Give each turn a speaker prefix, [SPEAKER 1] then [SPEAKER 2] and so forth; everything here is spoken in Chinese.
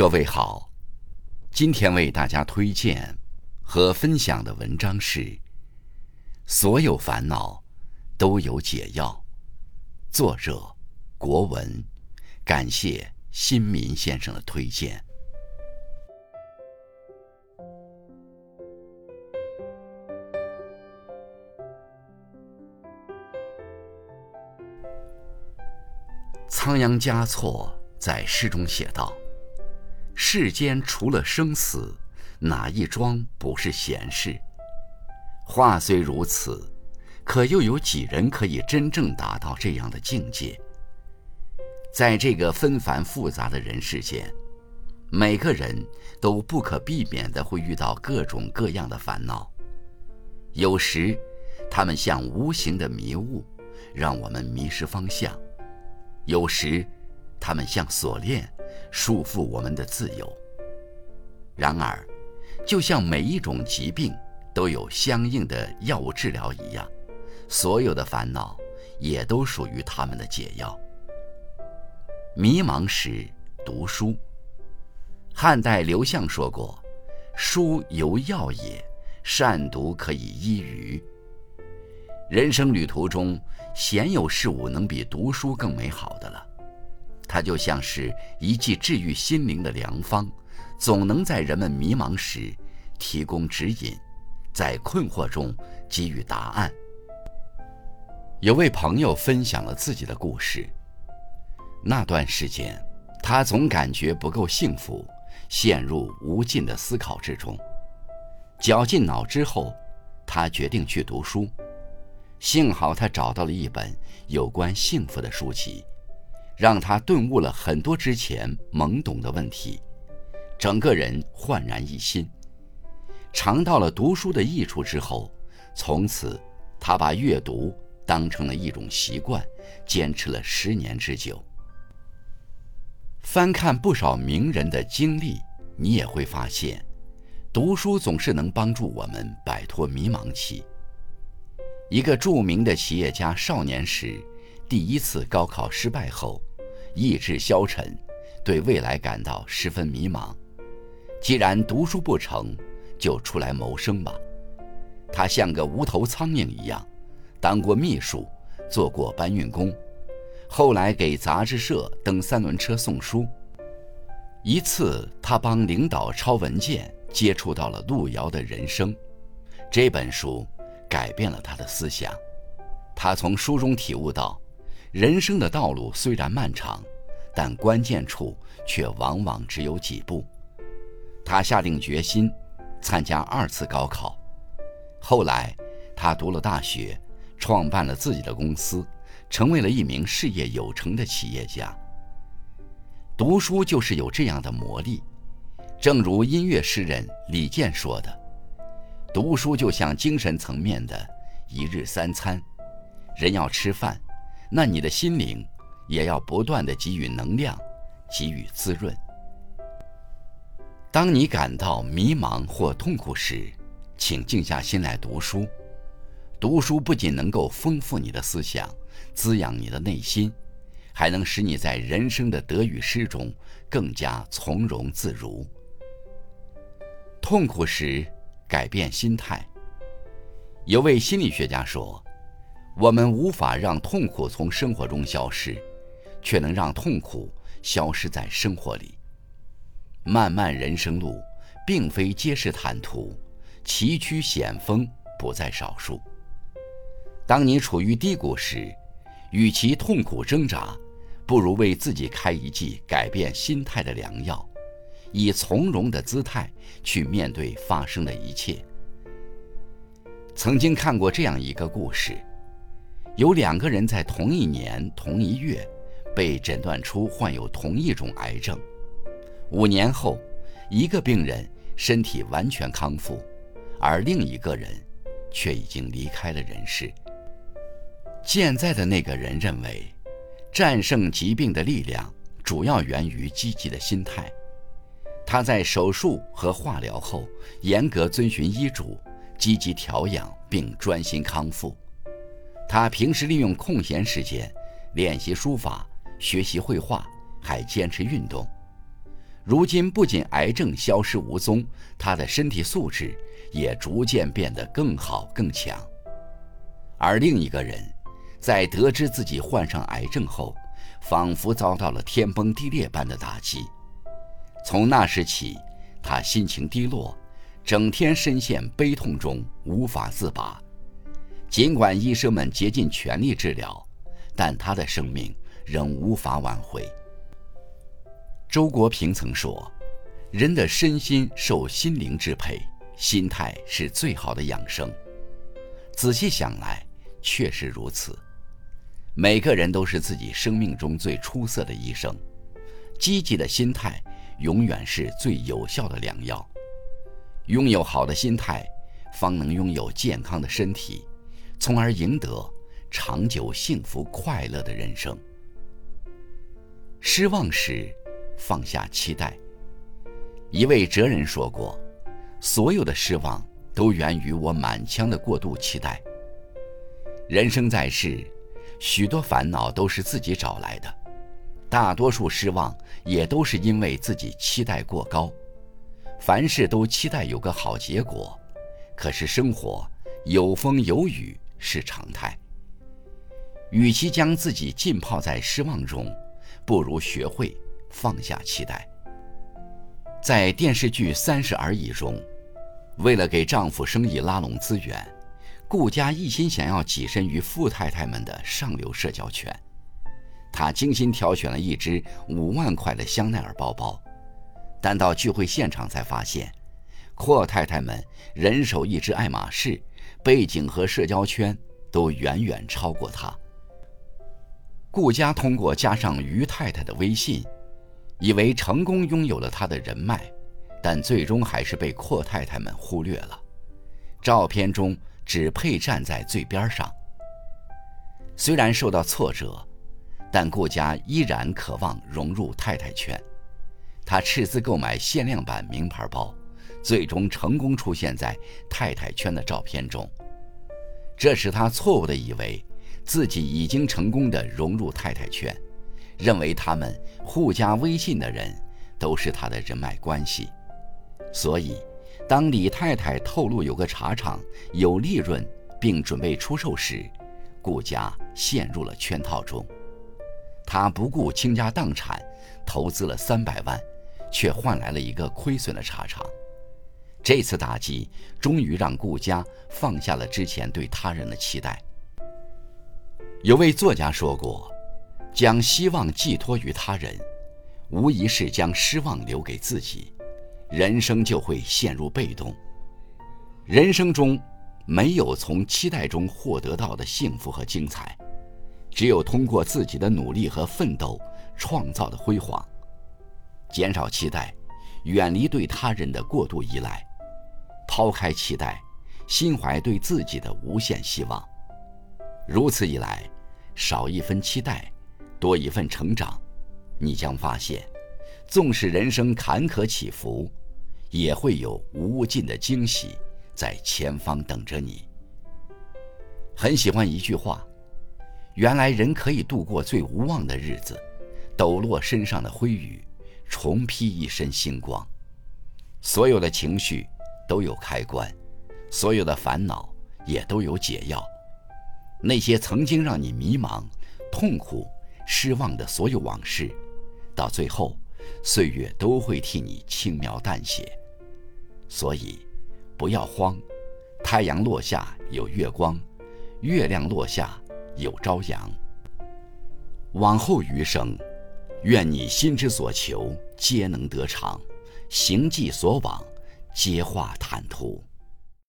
[SPEAKER 1] 各位好，今天为大家推荐和分享的文章是《所有烦恼都有解药》，作者国文，感谢新民先生的推荐。仓央嘉措在诗中写道。世间除了生死，哪一桩不是闲事？话虽如此，可又有几人可以真正达到这样的境界？在这个纷繁复杂的人世间，每个人都不可避免的会遇到各种各样的烦恼。有时，他们像无形的迷雾，让我们迷失方向；有时，他们像锁链。束缚我们的自由。然而，就像每一种疾病都有相应的药物治疗一样，所有的烦恼也都属于他们的解药。迷茫时读书。汉代刘向说过：“书犹药也，善读可以医愚。”人生旅途中，鲜有事物能比读书更美好的了。它就像是一剂治愈心灵的良方，总能在人们迷茫时提供指引，在困惑中给予答案。有位朋友分享了自己的故事。那段时间，他总感觉不够幸福，陷入无尽的思考之中。绞尽脑汁后，他决定去读书。幸好他找到了一本有关幸福的书籍。让他顿悟了很多之前懵懂的问题，整个人焕然一新。尝到了读书的益处之后，从此他把阅读当成了一种习惯，坚持了十年之久。翻看不少名人的经历，你也会发现，读书总是能帮助我们摆脱迷茫期。一个著名的企业家少年时，第一次高考失败后。意志消沉，对未来感到十分迷茫。既然读书不成，就出来谋生吧。他像个无头苍蝇一样，当过秘书，做过搬运工，后来给杂志社蹬三轮车送书。一次，他帮领导抄文件，接触到了路遥的人生。这本书改变了他的思想。他从书中体悟到。人生的道路虽然漫长，但关键处却往往只有几步。他下定决心参加二次高考。后来，他读了大学，创办了自己的公司，成为了一名事业有成的企业家。读书就是有这样的魔力，正如音乐诗人李健说的：“读书就像精神层面的一日三餐，人要吃饭。”那你的心灵也要不断的给予能量，给予滋润。当你感到迷茫或痛苦时，请静下心来读书。读书不仅能够丰富你的思想，滋养你的内心，还能使你在人生的得与失中更加从容自如。痛苦时改变心态。有位心理学家说。我们无法让痛苦从生活中消失，却能让痛苦消失在生活里。漫漫人生路，并非皆是坦途，崎岖险峰不在少数。当你处于低谷时，与其痛苦挣扎，不如为自己开一剂改变心态的良药，以从容的姿态去面对发生的一切。曾经看过这样一个故事。有两个人在同一年同一月被诊断出患有同一种癌症，五年后，一个病人身体完全康复，而另一个人却已经离开了人世。健在的那个人认为，战胜疾病的力量主要源于积极的心态。他在手术和化疗后严格遵循医嘱，积极调养并专心康复。他平时利用空闲时间练习书法、学习绘画，还坚持运动。如今不仅癌症消失无踪，他的身体素质也逐渐变得更好更强。而另一个人，在得知自己患上癌症后，仿佛遭到了天崩地裂般的打击。从那时起，他心情低落，整天深陷悲痛中无法自拔。尽管医生们竭尽全力治疗，但他的生命仍无法挽回。周国平曾说：“人的身心受心灵支配，心态是最好的养生。”仔细想来，确实如此。每个人都是自己生命中最出色的医生，积极的心态永远是最有效的良药。拥有好的心态，方能拥有健康的身体，从而赢得长久幸福快乐的人生。失望时。放下期待。一位哲人说过：“所有的失望都源于我满腔的过度期待。”人生在世，许多烦恼都是自己找来的，大多数失望也都是因为自己期待过高。凡事都期待有个好结果，可是生活有风有雨是常态。与其将自己浸泡在失望中，不如学会。放下期待。在电视剧《三十而已》中，为了给丈夫生意拉拢资源，顾佳一心想要跻身于富太太们的上流社交圈。她精心挑选了一只五万块的香奈儿包包，但到聚会现场才发现，阔太太们人手一只爱马仕，背景和社交圈都远远超过她。顾佳通过加上于太太的微信。以为成功拥有了他的人脉，但最终还是被阔太太们忽略了。照片中只配站在最边上。虽然受到挫折，但顾家依然渴望融入太太圈。他斥资购买限量版名牌包，最终成功出现在太太圈的照片中。这使他错误的以为自己已经成功的融入太太圈。认为他们互加微信的人都是他的人脉关系，所以当李太太透露有个茶厂有利润并准备出售时，顾家陷入了圈套中。他不顾倾家荡产，投资了三百万，却换来了一个亏损的茶厂。这次打击终于让顾家放下了之前对他人的期待。有位作家说过。将希望寄托于他人，无疑是将失望留给自己，人生就会陷入被动。人生中没有从期待中获得到的幸福和精彩，只有通过自己的努力和奋斗创造的辉煌。减少期待，远离对他人的过度依赖，抛开期待，心怀对自己的无限希望。如此一来，少一分期待。多一份成长，你将发现，纵使人生坎坷起伏，也会有无尽的惊喜在前方等着你。很喜欢一句话：“原来人可以度过最无望的日子，抖落身上的灰雨，重披一身星光。”所有的情绪都有开关，所有的烦恼也都有解药。那些曾经让你迷茫、痛苦。失望的所有往事，到最后，岁月都会替你轻描淡写。所以，不要慌，太阳落下有月光，月亮落下有朝阳。往后余生，愿你心之所求皆能得偿，行迹所往皆化坦途。